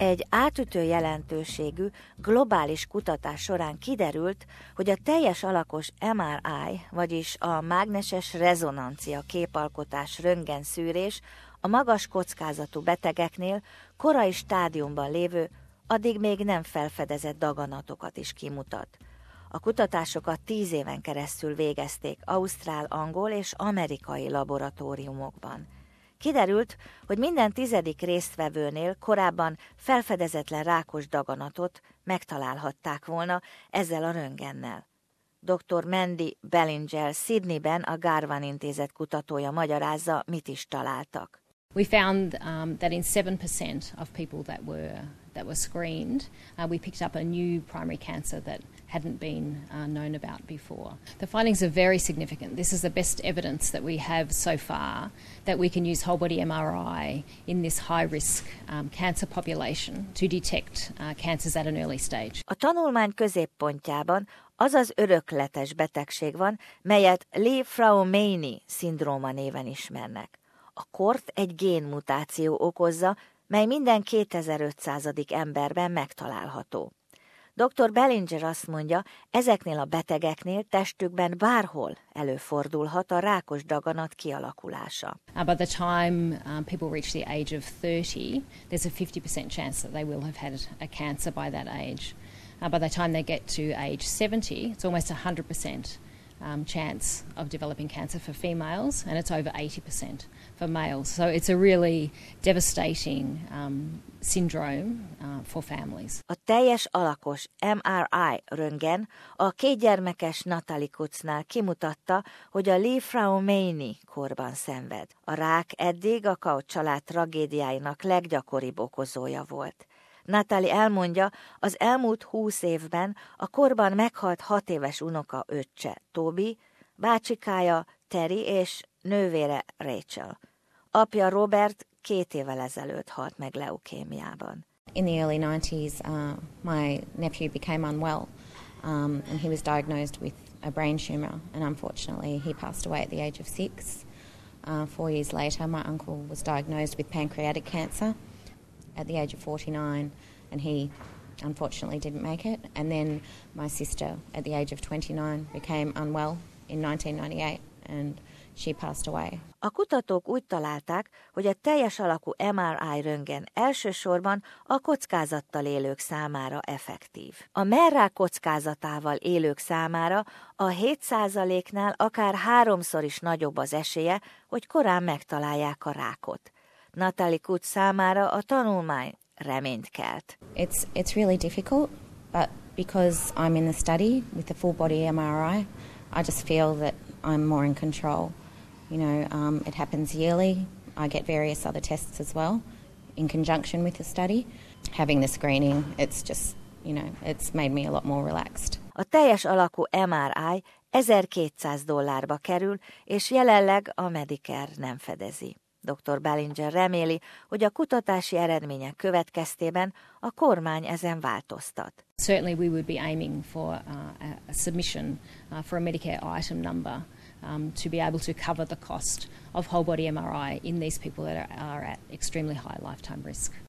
egy átütő jelentőségű globális kutatás során kiderült, hogy a teljes alakos MRI, vagyis a mágneses rezonancia képalkotás röntgenszűrés a magas kockázatú betegeknél korai stádiumban lévő, addig még nem felfedezett daganatokat is kimutat. A kutatásokat tíz éven keresztül végezték ausztrál, angol és amerikai laboratóriumokban. Kiderült, hogy minden tizedik résztvevőnél korábban felfedezetlen rákos daganatot megtalálhatták volna ezzel a röntgennel. Dr. Mandy Bellinger Sydneyben a Garvan intézet kutatója magyarázza, mit is találtak. We found um, that in 7% of people that were, that were screened, uh, we picked up a new primary cancer that hadn't been uh, known about before. The findings are very significant. This is the best evidence that we have so far that we can use whole body MRI in this high risk um, cancer population to detect uh, cancers at an early stage. A tanulmány középpontjában az az örökletes betegség van, melyet Lee-Fraumeni szindróma néven ismernek. A kort egy génmutáció okozza, mely minden 2500. emberben megtalálható. Dr. Bellinger azt mondja, ezeknél a betegeknél testükben bárhol előfordulhat a rákos daganat kialakulása. Uh, by the time um, people reach the age of 30, there's a 50% chance that they will have had a cancer by that age. Uh, by the time they get to age 70, it's almost 100% um, chance of developing cancer for females, and it's over 80% for males. So it's a really devastating um, syndrome uh, for families. A teljes alakos MRI röntgen a kétgyermekes Natalie Kutznál kimutatta, hogy a Lee Fraumeni korban szenved. A rák eddig a Kaut család tragédiáinak leggyakoribb okozója volt. Natali elmondja, az elmúlt húsz évben a korban meghalt hat éves unoka öccse, Tobi, bácsikája, Terry és nővére Rachel. Apja Robert két évvel ezelőtt halt meg leukémiában. In the early 90s, uh, my nephew became unwell um, and he was diagnosed with a brain tumour and unfortunately he passed away at the age of six. Uh, four years later, my uncle was diagnosed with pancreatic cancer at the age of 49 and he unfortunately didn't make it. And then my sister at the age of 29 became unwell in 1998 and she passed away. A kutatók úgy találták, hogy a teljes alakú MRI röntgen elsősorban a kockázattal élők számára effektív. A merrák kockázatával élők számára a 7%-nál akár háromszor is nagyobb az esélye, hogy korán megtalálják a rákot. Natalie Kutz számára a tanulmány reményt kelt. It's, it's really difficult, but because I'm in the study with the full body MRI, I just feel that I'm more in control. You know, um, it happens yearly. I get various other tests as well in conjunction with the study. Having the screening, it's just, you know, it's made me a lot more relaxed. A teljes alakú MRI 1200 dollárba kerül, és jelenleg a Medicare nem fedezi. Dr. Bellinger reméli, hogy a kutatási eredmények következtében a kormány ezen változtat. Certainly we would be aiming for uh, a submission uh, for a Medicare item number um, to be able to cover the cost of whole body MRI in these people that are, are at extremely high lifetime risk.